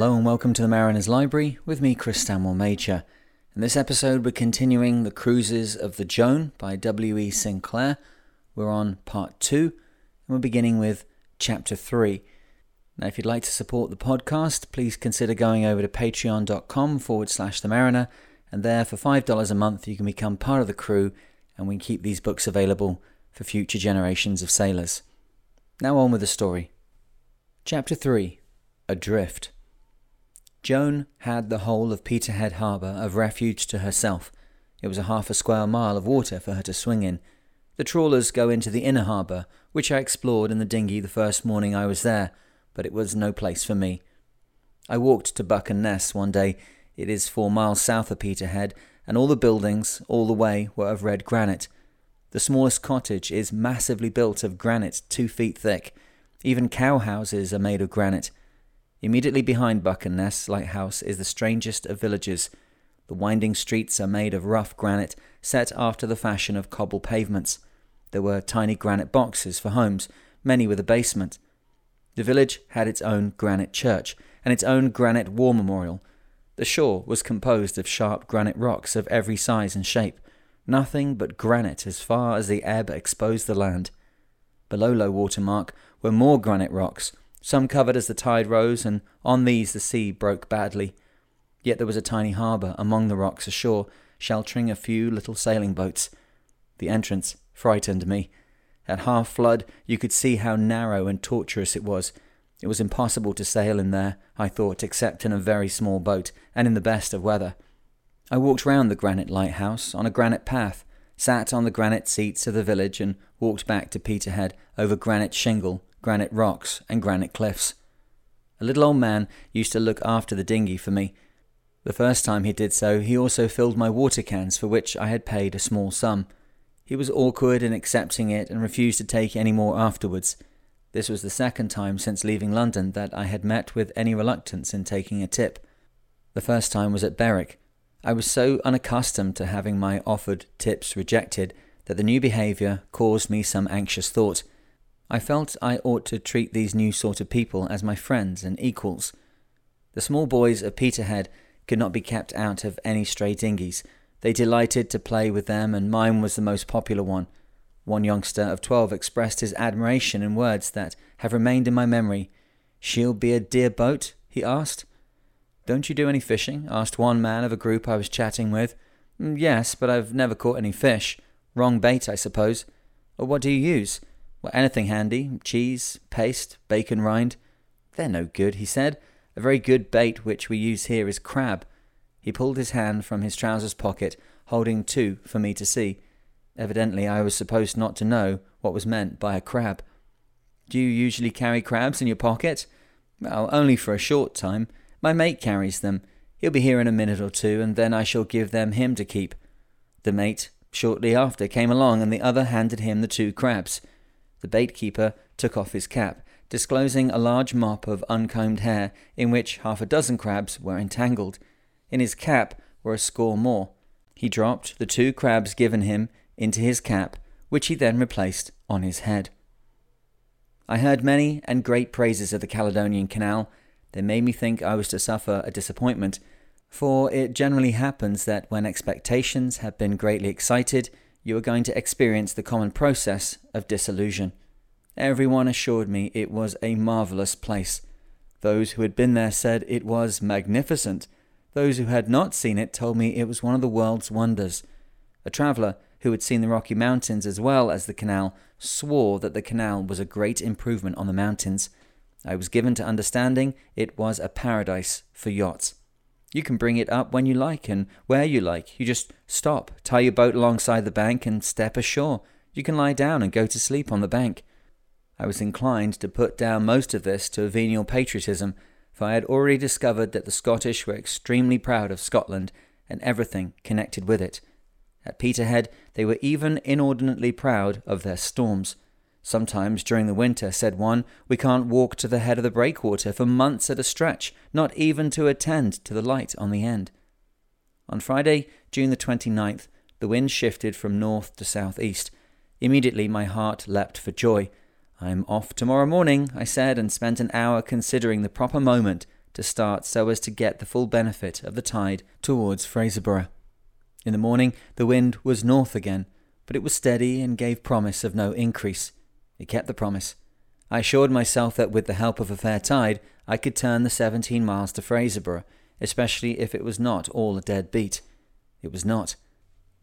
Hello and welcome to the Mariner's Library with me, Chris Stanmore Major. In this episode, we're continuing The Cruises of the Joan by W.E. Sinclair. We're on part two, and we're beginning with chapter three. Now, if you'd like to support the podcast, please consider going over to patreon.com forward slash the mariner, and there for $5 a month, you can become part of the crew, and we keep these books available for future generations of sailors. Now, on with the story. Chapter 3 Adrift. Joan had the whole of Peterhead Harbour of refuge to herself. It was a half a square mile of water for her to swing in. The trawlers go into the inner harbour, which I explored in the dinghy the first morning I was there, but it was no place for me. I walked to Buchan Ness one day. It is four miles south of Peterhead, and all the buildings, all the way, were of red granite. The smallest cottage is massively built of granite two feet thick. Even cow houses are made of granite. Immediately behind Buchan Ness Lighthouse is the strangest of villages. The winding streets are made of rough granite, set after the fashion of cobble pavements. There were tiny granite boxes for homes, many with a basement. The village had its own granite church and its own granite war memorial. The shore was composed of sharp granite rocks of every size and shape, nothing but granite as far as the ebb exposed the land. Below low water mark were more granite rocks, some covered as the tide rose, and on these the sea broke badly. Yet there was a tiny harbour among the rocks ashore, sheltering a few little sailing boats. The entrance frightened me. At half flood, you could see how narrow and tortuous it was. It was impossible to sail in there, I thought, except in a very small boat, and in the best of weather. I walked round the granite lighthouse on a granite path, sat on the granite seats of the village, and walked back to Peterhead over granite shingle granite rocks, and granite cliffs. A little old man used to look after the dinghy for me. The first time he did so, he also filled my water cans, for which I had paid a small sum. He was awkward in accepting it and refused to take any more afterwards. This was the second time since leaving London that I had met with any reluctance in taking a tip. The first time was at Berwick. I was so unaccustomed to having my offered tips rejected that the new behaviour caused me some anxious thought. I felt I ought to treat these new sort of people as my friends and equals. The small boys of Peterhead could not be kept out of any stray dinghies. They delighted to play with them, and mine was the most popular one. One youngster of twelve expressed his admiration in words that have remained in my memory. She'll be a dear boat? he asked. Don't you do any fishing? asked one man of a group I was chatting with. Mm, yes, but I've never caught any fish. Wrong bait, I suppose. Or what do you use? Well, anything handy cheese, paste, bacon rind. They're no good, he said. A very good bait which we use here is crab. He pulled his hand from his trousers pocket, holding two for me to see. Evidently, I was supposed not to know what was meant by a crab. Do you usually carry crabs in your pocket? Well, only for a short time. My mate carries them. He'll be here in a minute or two, and then I shall give them him to keep. The mate, shortly after, came along, and the other handed him the two crabs. The baitkeeper took off his cap, disclosing a large mop of uncombed hair in which half a dozen crabs were entangled. In his cap were a score more. He dropped the two crabs given him into his cap, which he then replaced on his head. I heard many and great praises of the Caledonian Canal. They made me think I was to suffer a disappointment, for it generally happens that when expectations have been greatly excited, you are going to experience the common process of disillusion. Everyone assured me it was a marvellous place. Those who had been there said it was magnificent. Those who had not seen it told me it was one of the world's wonders. A traveller who had seen the Rocky Mountains as well as the canal swore that the canal was a great improvement on the mountains. I was given to understanding it was a paradise for yachts. You can bring it up when you like and where you like. You just stop, tie your boat alongside the bank, and step ashore. You can lie down and go to sleep on the bank. I was inclined to put down most of this to venial patriotism, for I had already discovered that the Scottish were extremely proud of Scotland and everything connected with it. At Peterhead, they were even inordinately proud of their storms. Sometimes during the winter, said one, we can't walk to the head of the breakwater for months at a stretch, not even to attend to the light on the end. On Friday, June the 29th, the wind shifted from north to southeast. Immediately my heart leapt for joy. I'm off tomorrow morning, I said, and spent an hour considering the proper moment to start so as to get the full benefit of the tide towards Fraserburgh. In the morning, the wind was north again, but it was steady and gave promise of no increase. It kept the promise. I assured myself that with the help of a fair tide, I could turn the 17 miles to Fraserburgh, especially if it was not all a dead beat. It was not.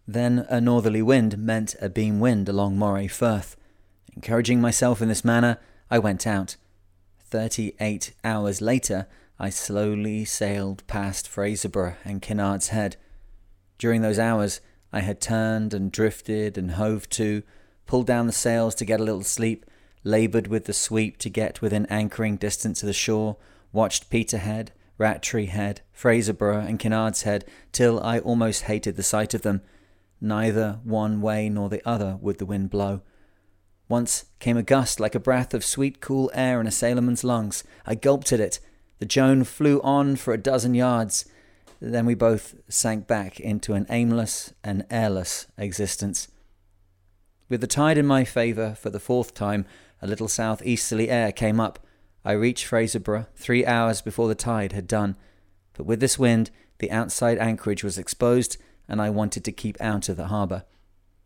Then a northerly wind meant a beam wind along Moray Firth. Encouraging myself in this manner, I went out. Thirty eight hours later, I slowly sailed past Fraserburgh and Kinnaird's Head. During those hours, I had turned and drifted and hove to, pulled down the sails to get a little sleep, laboured with the sweep to get within anchoring distance of the shore, watched Peterhead, Rattray Head, Fraserburgh, and Kinnaird's Head till I almost hated the sight of them Neither one way nor the other would the wind blow. Once came a gust like a breath of sweet, cool air in a sailorman's lungs. I gulped at it. The Joan flew on for a dozen yards. Then we both sank back into an aimless and airless existence. With the tide in my favour for the fourth time, a little south-easterly air came up. I reached Fraserburgh three hours before the tide had done. But with this wind, the outside anchorage was exposed, and I wanted to keep out of the harbour.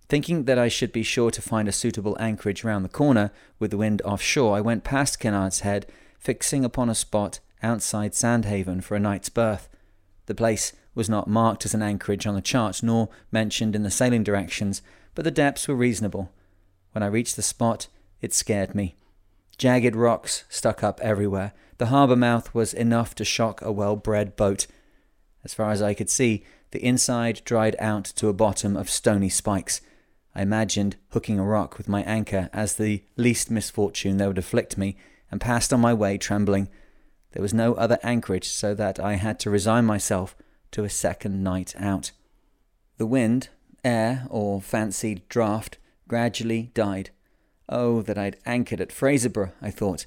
Thinking that I should be sure to find a suitable anchorage round the corner with the wind offshore, I went past Kinnaird's Head, fixing upon a spot outside Sandhaven for a night's berth. The place was not marked as an anchorage on the chart nor mentioned in the sailing directions, but the depths were reasonable. When I reached the spot, it scared me. Jagged rocks stuck up everywhere. The harbour mouth was enough to shock a well bred boat. As far as I could see, the inside dried out to a bottom of stony spikes. I imagined hooking a rock with my anchor as the least misfortune that would afflict me, and passed on my way trembling. There was no other anchorage, so that I had to resign myself to a second night out. The wind, air, or fancied draught gradually died. Oh, that I'd anchored at Fraserburgh, I thought.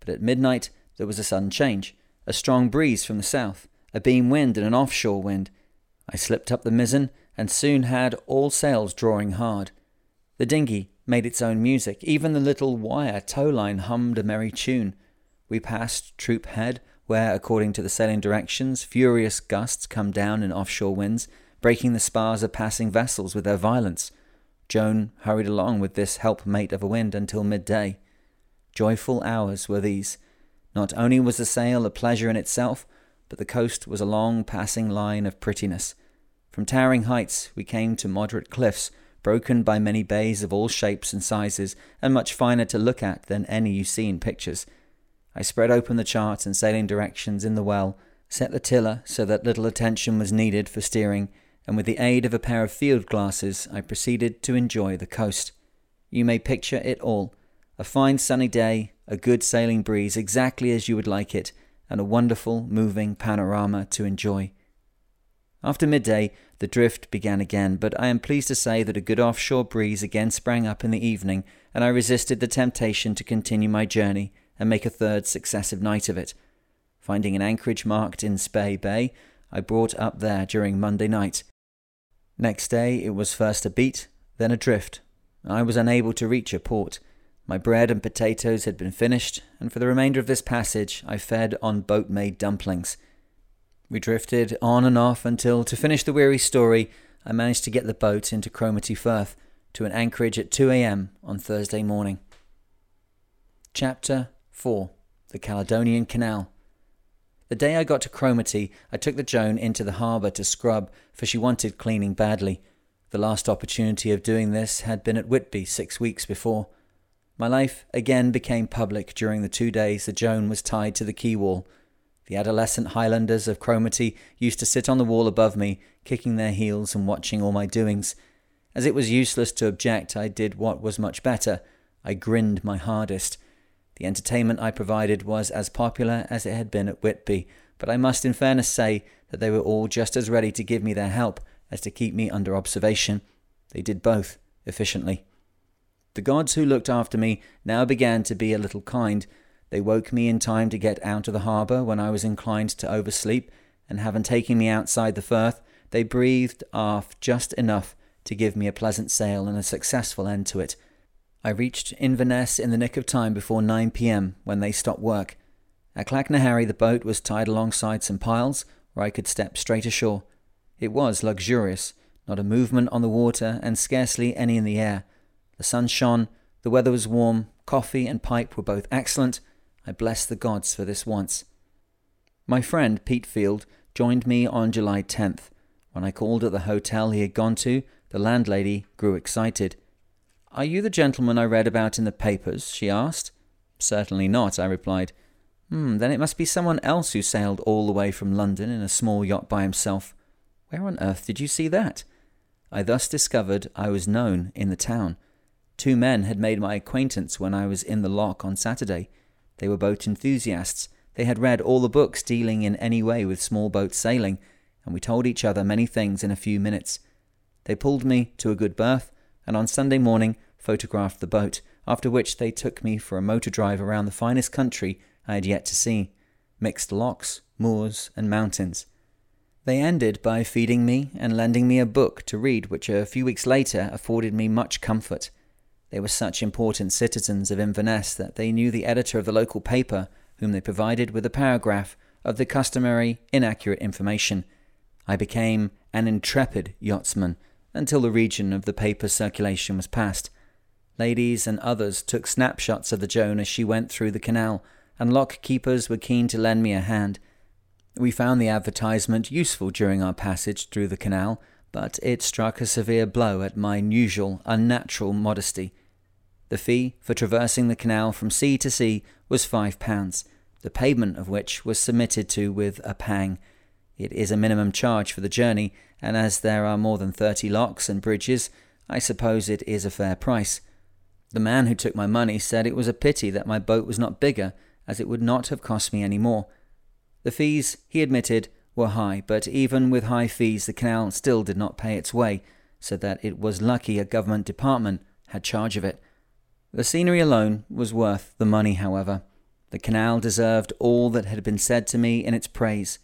But at midnight there was a sudden change. A strong breeze from the south, a beam wind and an offshore wind, I slipped up the mizzen and soon had all sails drawing hard. The dinghy made its own music, even the little wire towline hummed a merry tune. We passed Troup Head, where, according to the sailing directions, furious gusts come down in offshore winds, breaking the spars of passing vessels with their violence. Joan hurried along with this helpmate of a wind until midday. Joyful hours were these. Not only was the sail a pleasure in itself, but the coast was a long passing line of prettiness. From towering heights we came to moderate cliffs, broken by many bays of all shapes and sizes, and much finer to look at than any you see in pictures. I spread open the charts and sailing directions in the well, set the tiller so that little attention was needed for steering, and with the aid of a pair of field glasses I proceeded to enjoy the coast. You may picture it all a fine sunny day, a good sailing breeze, exactly as you would like it, and a wonderful, moving panorama to enjoy. After midday, the drift began again, but I am pleased to say that a good offshore breeze again sprang up in the evening, and I resisted the temptation to continue my journey and make a third successive night of it. Finding an anchorage marked in Spey Bay, I brought up there during Monday night. Next day it was first a beat, then a drift. I was unable to reach a port. My bread and potatoes had been finished, and for the remainder of this passage I fed on boat made dumplings. We drifted on and off until, to finish the weary story, I managed to get the boat into Cromarty Firth to an anchorage at 2 a.m. on Thursday morning. Chapter 4 The Caledonian Canal. The day I got to Cromarty, I took the Joan into the harbour to scrub, for she wanted cleaning badly. The last opportunity of doing this had been at Whitby six weeks before. My life again became public during the two days the Joan was tied to the quay wall. The adolescent Highlanders of Cromarty used to sit on the wall above me, kicking their heels and watching all my doings. As it was useless to object, I did what was much better. I grinned my hardest. The entertainment I provided was as popular as it had been at Whitby, but I must in fairness say that they were all just as ready to give me their help as to keep me under observation. They did both efficiently. The gods who looked after me now began to be a little kind. They woke me in time to get out of the harbour when I was inclined to oversleep, and having taken me outside the Firth, they breathed aft just enough to give me a pleasant sail and a successful end to it. I reached Inverness in the nick of time before 9 p.m. when they stopped work. At Clachnaharry, the boat was tied alongside some piles where I could step straight ashore. It was luxurious, not a movement on the water and scarcely any in the air. The sun shone, the weather was warm, coffee and pipe were both excellent. I bless the gods for this once. My friend Pete Field joined me on July 10th. When I called at the hotel he had gone to, the landlady grew excited. Are you the gentleman I read about in the papers? she asked. Certainly not, I replied. Hmm, then it must be someone else who sailed all the way from London in a small yacht by himself. Where on earth did you see that? I thus discovered I was known in the town. Two men had made my acquaintance when I was in the lock on Saturday. They were boat enthusiasts. They had read all the books dealing in any way with small boat sailing, and we told each other many things in a few minutes. They pulled me to a good berth, and on Sunday morning photographed the boat, after which they took me for a motor drive around the finest country I had yet to see mixed locks, moors, and mountains. They ended by feeding me and lending me a book to read, which a few weeks later afforded me much comfort. They were such important citizens of Inverness that they knew the editor of the local paper, whom they provided with a paragraph of the customary inaccurate information. I became an intrepid yachtsman until the region of the paper's circulation was past. Ladies and others took snapshots of the Joan as she went through the canal, and lock keepers were keen to lend me a hand. We found the advertisement useful during our passage through the canal, but it struck a severe blow at my usual unnatural modesty. The fee for traversing the canal from sea to sea was five pounds, the payment of which was submitted to with a pang. It is a minimum charge for the journey, and as there are more than thirty locks and bridges, I suppose it is a fair price. The man who took my money said it was a pity that my boat was not bigger, as it would not have cost me any more. The fees, he admitted, were high, but even with high fees, the canal still did not pay its way, so that it was lucky a government department had charge of it. The scenery alone was worth the money, however. The canal deserved all that had been said to me in its praise.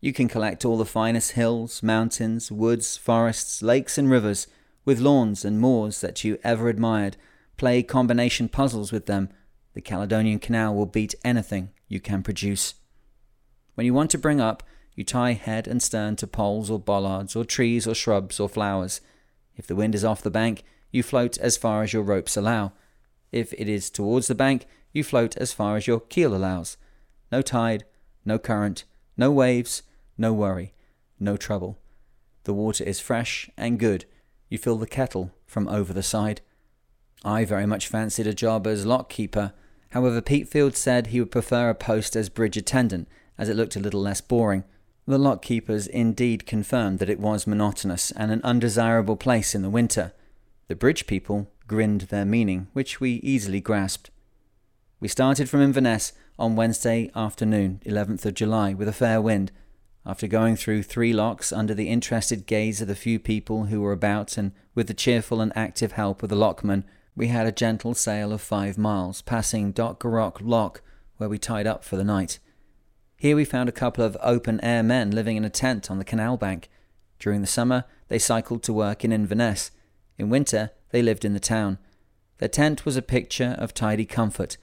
You can collect all the finest hills, mountains, woods, forests, lakes, and rivers, with lawns and moors that you ever admired, play combination puzzles with them. The Caledonian Canal will beat anything you can produce. When you want to bring up, you tie head and stern to poles or bollards or trees or shrubs or flowers. If the wind is off the bank, you float as far as your ropes allow. If it is towards the bank, you float as far as your keel allows. No tide, no current, no waves, no worry, no trouble. The water is fresh and good. You fill the kettle from over the side. I very much fancied a job as lock keeper. However, Pete Field said he would prefer a post as bridge attendant, as it looked a little less boring. The lock keepers indeed confirmed that it was monotonous and an undesirable place in the winter. The bridge people grinned their meaning, which we easily grasped. We started from Inverness on Wednesday afternoon, 11th of July, with a fair wind. After going through three locks under the interested gaze of the few people who were about, and with the cheerful and active help of the lockman, we had a gentle sail of five miles, passing Dochgarroch Lock, where we tied up for the night. Here we found a couple of open air men living in a tent on the canal bank. During the summer, they cycled to work in Inverness. In winter, they lived in the town. Their tent was a picture of tidy comfort.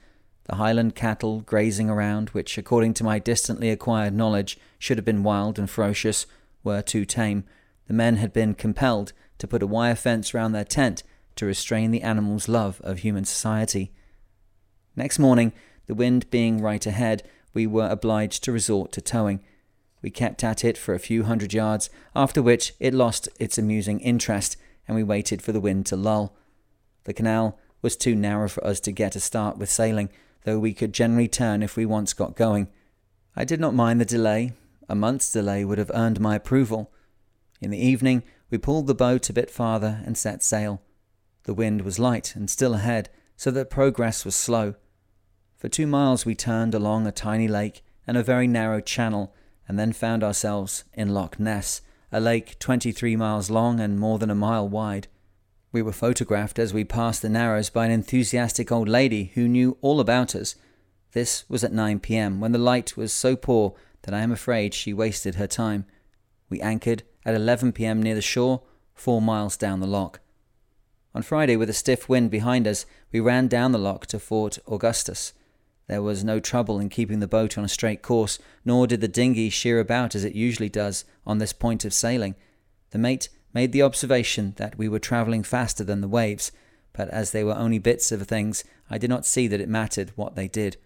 The highland cattle grazing around, which, according to my distantly acquired knowledge, should have been wild and ferocious, were too tame. The men had been compelled to put a wire fence round their tent to restrain the animals' love of human society. Next morning, the wind being right ahead, we were obliged to resort to towing. We kept at it for a few hundred yards, after which it lost its amusing interest and we waited for the wind to lull. The canal was too narrow for us to get a start with sailing, though we could generally turn if we once got going. I did not mind the delay. A month's delay would have earned my approval. In the evening, we pulled the boat a bit farther and set sail. The wind was light and still ahead, so that progress was slow. For two miles we turned along a tiny lake and a very narrow channel, and then found ourselves in Loch Ness, a lake 23 miles long and more than a mile wide. We were photographed as we passed the Narrows by an enthusiastic old lady who knew all about us. This was at 9 p.m., when the light was so poor that I am afraid she wasted her time. We anchored at 11 p.m. near the shore, four miles down the loch. On Friday, with a stiff wind behind us, we ran down the loch to Fort Augustus. There was no trouble in keeping the boat on a straight course, nor did the dinghy sheer about as it usually does on this point of sailing. The mate made the observation that we were travelling faster than the waves, but as they were only bits of things, I did not see that it mattered what they did.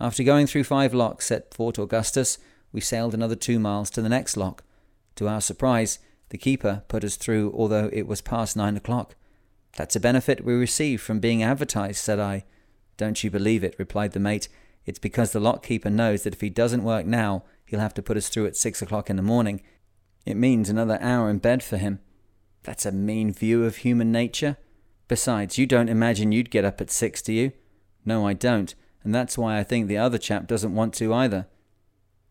After going through five locks at Fort Augustus, we sailed another two miles to the next lock. To our surprise, the keeper put us through, although it was past nine o'clock. That's a benefit we receive from being advertised, said I. Don't you believe it, replied the mate. It's because the lock keeper knows that if he doesn't work now, he'll have to put us through at six o'clock in the morning. It means another hour in bed for him. That's a mean view of human nature. Besides, you don't imagine you'd get up at six, do you? No, I don't, and that's why I think the other chap doesn't want to either.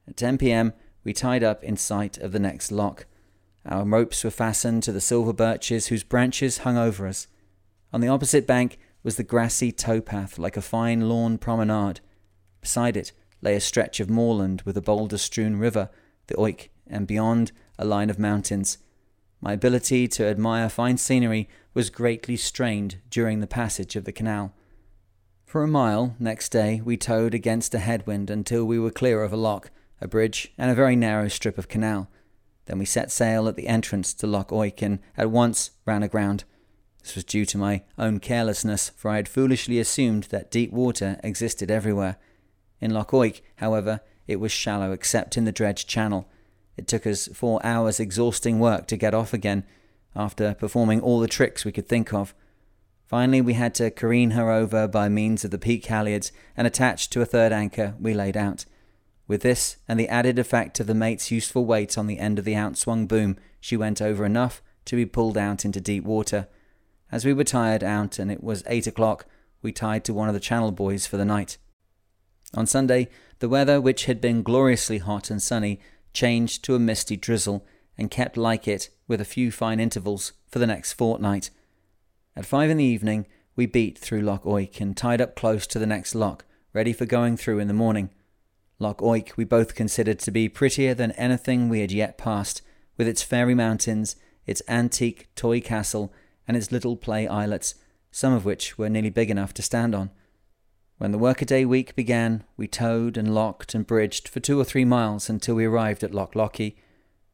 At 10 p.m., we tied up in sight of the next lock. Our ropes were fastened to the silver birches whose branches hung over us. On the opposite bank was the grassy towpath like a fine lawn promenade. Beside it lay a stretch of moorland with a boulder strewn river, the Oich, and beyond a line of mountains. My ability to admire fine scenery was greatly strained during the passage of the canal. For a mile next day we towed against a headwind until we were clear of a lock, a bridge, and a very narrow strip of canal. Then we set sail at the entrance to Loch Oich and at once ran aground. This was due to my own carelessness, for I had foolishly assumed that deep water existed everywhere. In Loch Oich, however, it was shallow except in the dredge channel. It took us four hours' exhausting work to get off again, after performing all the tricks we could think of. Finally, we had to careen her over by means of the peak halyards, and attached to a third anchor, we laid out. With this and the added effect of the mate's useful weight on the end of the outswung boom, she went over enough to be pulled out into deep water. As we were tired out and it was eight o'clock, we tied to one of the channel buoys for the night. On Sunday, the weather, which had been gloriously hot and sunny, changed to a misty drizzle and kept like it, with a few fine intervals, for the next fortnight. At five in the evening, we beat through Loch Oich and tied up close to the next lock, ready for going through in the morning. Loch Oich we both considered to be prettier than anything we had yet passed, with its fairy mountains, its antique toy castle, and its little play islets, some of which were nearly big enough to stand on. When the workaday week began, we towed and locked and bridged for two or three miles until we arrived at Loch Lochy.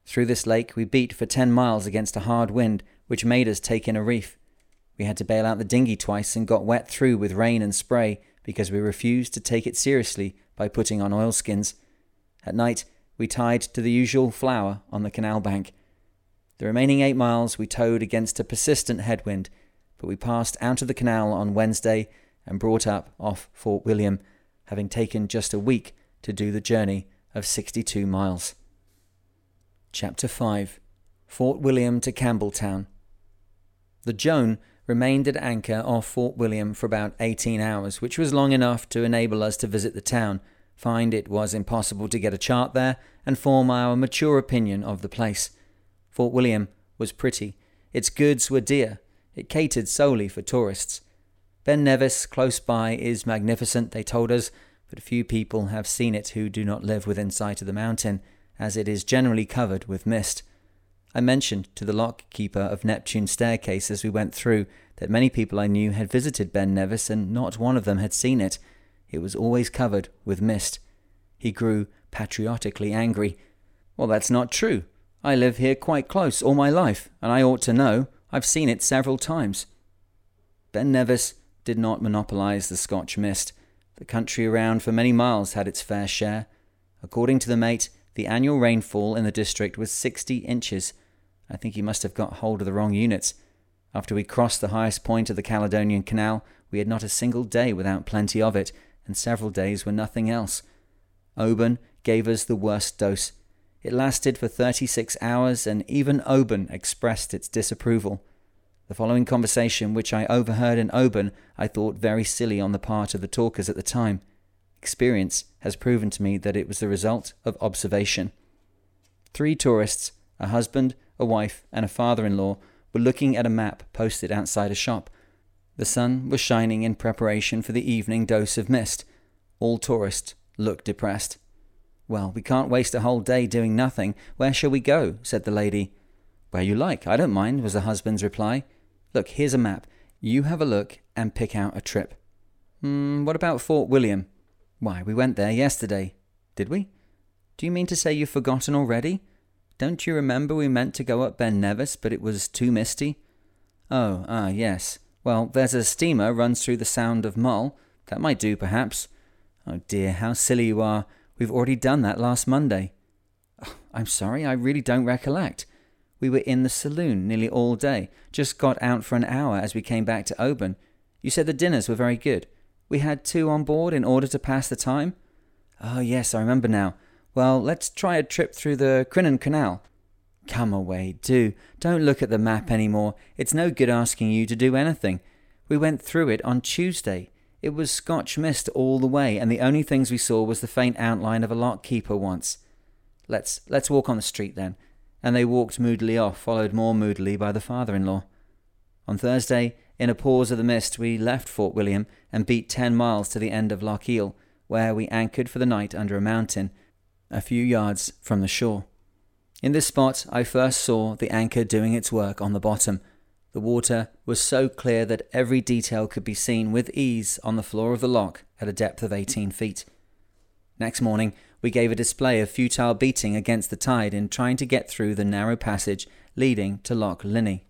Through this lake we beat for ten miles against a hard wind, which made us take in a reef. We had to bail out the dinghy twice and got wet through with rain and spray because we refused to take it seriously by putting on oilskins. At night, we tied to the usual flour on the canal bank. The remaining eight miles we towed against a persistent headwind, but we passed out of the canal on Wednesday and brought up off Fort William, having taken just a week to do the journey of 62 miles. Chapter 5 Fort William to Campbeltown. The Joan remained at anchor off Fort William for about 18 hours, which was long enough to enable us to visit the town, find it was impossible to get a chart there, and form our mature opinion of the place. Fort William was pretty. Its goods were dear. It catered solely for tourists. Ben Nevis, close by, is magnificent, they told us, but few people have seen it who do not live within sight of the mountain, as it is generally covered with mist. I mentioned to the lock keeper of Neptune's staircase as we went through that many people I knew had visited Ben Nevis and not one of them had seen it. It was always covered with mist. He grew patriotically angry. Well, that's not true. I live here quite close all my life, and I ought to know. I've seen it several times. Ben Nevis did not monopolize the Scotch mist. The country around for many miles had its fair share. According to the mate, the annual rainfall in the district was 60 inches, I think he must have got hold of the wrong units. After we crossed the highest point of the Caledonian Canal, we had not a single day without plenty of it, and several days were nothing else. Oban gave us the worst dose. It lasted for 36 hours, and even Oban expressed its disapproval. The following conversation, which I overheard in Oban, I thought very silly on the part of the talkers at the time. Experience has proven to me that it was the result of observation. Three tourists, a husband, a wife, and a father in law were looking at a map posted outside a shop. The sun was shining in preparation for the evening dose of mist. All tourists looked depressed. Well, we can't waste a whole day doing nothing. Where shall we go? said the lady. Where you like, I don't mind, was the husband's reply. Look, here's a map. You have a look and pick out a trip. Hmm, what about Fort William? Why, we went there yesterday. Did we? Do you mean to say you've forgotten already? Don't you remember we meant to go up Ben Nevis, but it was too misty? Oh, ah, yes. Well, there's a steamer runs through the Sound of Mull. That might do, perhaps. Oh dear, how silly you are. We've already done that last Monday. Oh, I'm sorry, I really don't recollect. We were in the saloon nearly all day, just got out for an hour as we came back to Oban. You said the dinners were very good. We had two on board in order to pass the time? Oh, yes, I remember now. Well, let's try a trip through the Crinan Canal. Come away, do. Don't look at the map any more. It's no good asking you to do anything. We went through it on Tuesday. It was Scotch mist all the way, and the only things we saw was the faint outline of a lock keeper once. Let's let's walk on the street then. And they walked moodily off, followed more moodily by the father-in-law. On Thursday, in a pause of the mist, we left Fort William and beat ten miles to the end of Loch Eil, where we anchored for the night under a mountain, a few yards from the shore. In this spot, I first saw the anchor doing its work on the bottom. The water was so clear that every detail could be seen with ease on the floor of the lock at a depth of 18 feet. Next morning, we gave a display of futile beating against the tide in trying to get through the narrow passage leading to Loch Linnhe.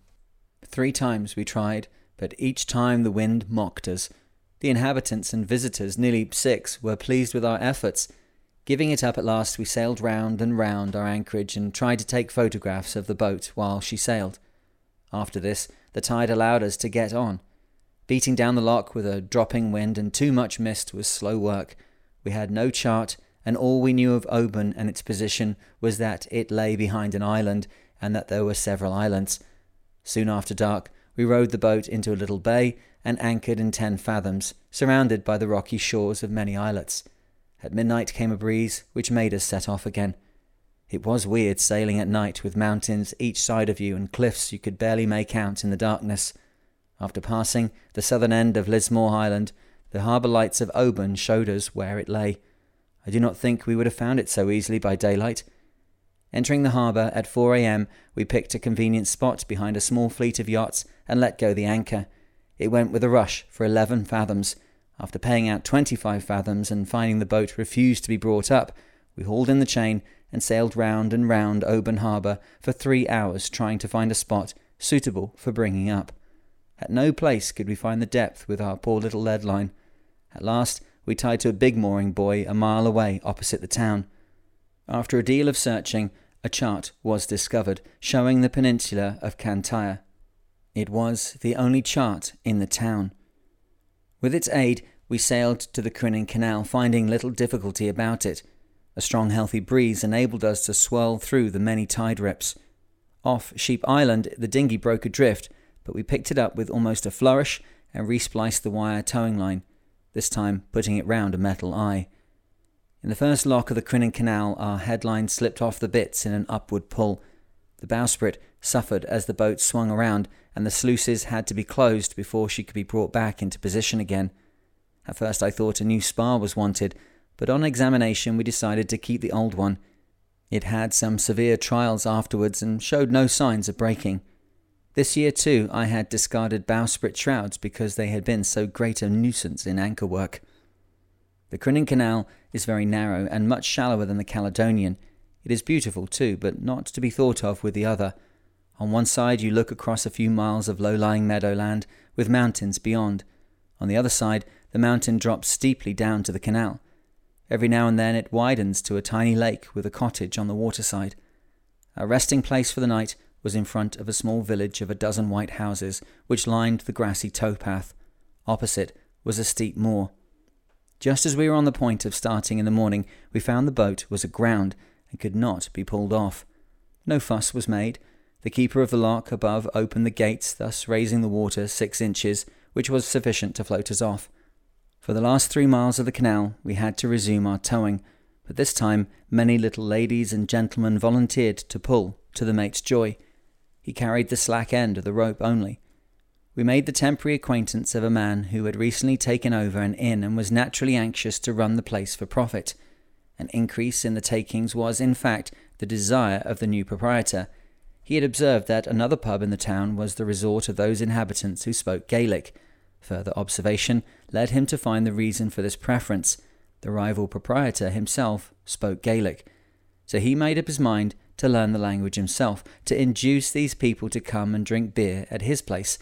Three times we tried, but each time the wind mocked us. The inhabitants and visitors, nearly six, were pleased with our efforts Giving it up at last, we sailed round and round our anchorage and tried to take photographs of the boat while she sailed. After this, the tide allowed us to get on. Beating down the loch with a dropping wind and too much mist was slow work. We had no chart, and all we knew of Oban and its position was that it lay behind an island and that there were several islands. Soon after dark, we rowed the boat into a little bay and anchored in ten fathoms, surrounded by the rocky shores of many islets. At midnight came a breeze, which made us set off again. It was weird sailing at night with mountains each side of you and cliffs you could barely make out in the darkness. After passing the southern end of Lismore Island, the harbour lights of Oban showed us where it lay. I do not think we would have found it so easily by daylight. Entering the harbour at 4 a.m., we picked a convenient spot behind a small fleet of yachts and let go the anchor. It went with a rush for 11 fathoms, after paying out 25 fathoms and finding the boat refused to be brought up, we hauled in the chain and sailed round and round Oban Harbour for three hours trying to find a spot suitable for bringing up. At no place could we find the depth with our poor little lead line. At last, we tied to a big mooring buoy a mile away opposite the town. After a deal of searching, a chart was discovered showing the peninsula of Cantyre. It was the only chart in the town. With its aid, we sailed to the Crinan Canal, finding little difficulty about it. A strong, healthy breeze enabled us to swirl through the many tide rips. Off Sheep Island, the dinghy broke adrift, but we picked it up with almost a flourish and respliced the wire towing line, this time putting it round a metal eye. In the first lock of the Crinan Canal, our headline slipped off the bits in an upward pull. The bowsprit suffered as the boat swung around, and the sluices had to be closed before she could be brought back into position again. At first I thought a new spar was wanted, but on examination we decided to keep the old one. It had some severe trials afterwards and showed no signs of breaking. This year, too, I had discarded bowsprit shrouds because they had been so great a nuisance in anchor work. The Crinan Canal is very narrow and much shallower than the Caledonian. It is beautiful, too, but not to be thought of with the other. On one side you look across a few miles of low-lying meadowland, with mountains beyond. On the other side, the mountain drops steeply down to the canal. Every now and then it widens to a tiny lake with a cottage on the waterside. Our resting place for the night was in front of a small village of a dozen white houses which lined the grassy towpath. Opposite was a steep moor. Just as we were on the point of starting in the morning, we found the boat was aground and could not be pulled off. No fuss was made. The keeper of the lock above opened the gates, thus raising the water six inches, which was sufficient to float us off. For the last three miles of the canal, we had to resume our towing, but this time many little ladies and gentlemen volunteered to pull, to the mate's joy. He carried the slack end of the rope only. We made the temporary acquaintance of a man who had recently taken over an inn and was naturally anxious to run the place for profit. An increase in the takings was, in fact, the desire of the new proprietor. He had observed that another pub in the town was the resort of those inhabitants who spoke Gaelic, Further observation led him to find the reason for this preference. the rival proprietor himself spoke Gaelic. So he made up his mind to learn the language himself, to induce these people to come and drink beer at his place.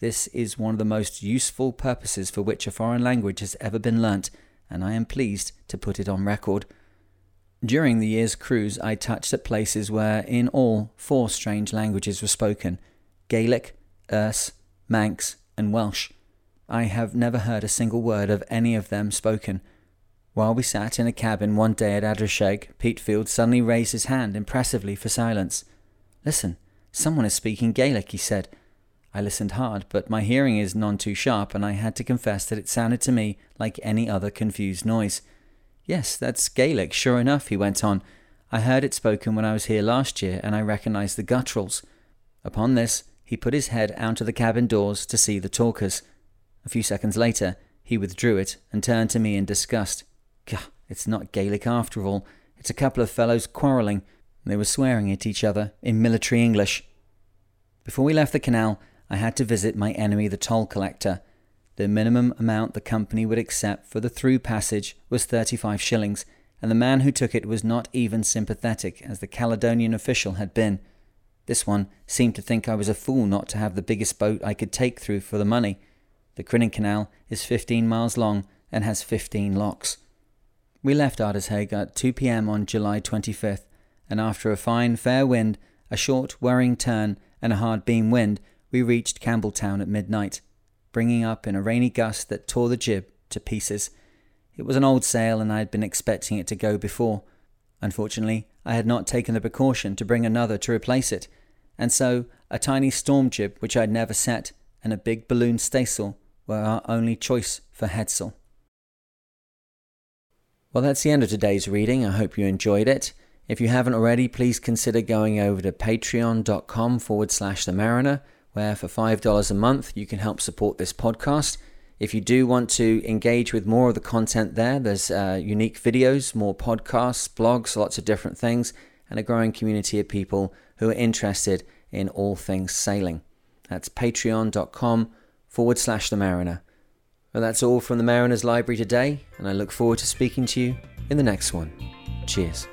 This is one of the most useful purposes for which a foreign language has ever been learnt, and I am pleased to put it on record. During the year's cruise, I touched at places where, in all, four strange languages were spoken Gaelic, Erse, Manx, and Welsh. I have never heard a single word of any of them spoken. While we sat in a cabin one day at Ardrishaig, Peatfield suddenly raised his hand impressively for silence. Listen, someone is speaking Gaelic, he said. I listened hard, but my hearing is none too sharp, and I had to confess that it sounded to me like any other confused noise. Yes, that's Gaelic, sure enough, he went on. I heard it spoken when I was here last year, and I recognized the gutturals. Upon this, he put his head out of the cabin doors to see the talkers. A few seconds later, he withdrew it and turned to me in disgust. Gah, it's not Gaelic after all. It's a couple of fellows quarrelling. They were swearing at each other in military English. Before we left the canal, I had to visit my enemy, the toll collector. The minimum amount the company would accept for the through passage was 35 shillings, and the man who took it was not even sympathetic as the Caledonian official had been. This one seemed to think I was a fool not to have the biggest boat I could take through for the money. The Crinan Canal is 15 miles long and has 15 locks. We left Ardrishaig at 2 p.m. on July 25th, and after a fine, fair wind, a short, worrying turn, and a hard beam wind, we reached Campbeltown at midnight, bringing up in a rainy gust that tore the jib to pieces. It was an old sail, and I had been expecting it to go before. Unfortunately, I had not taken the precaution to bring another to replace it, and so a tiny storm jib which I had never set and a big balloon staysail were our only choice for headsail. Well, that's the end of today's reading. I hope you enjoyed it. If you haven't already, please consider going over to patreon.com forward slash the mariner, where for $5 a month you can help support this podcast. If you do want to engage with more of the content there, there's uh, unique videos, more podcasts, blogs, lots of different things, and a growing community of people who are interested in all things sailing. That's patreon.com forward slash the mariner. Well, that's all from the Mariner's Library today, and I look forward to speaking to you in the next one. Cheers.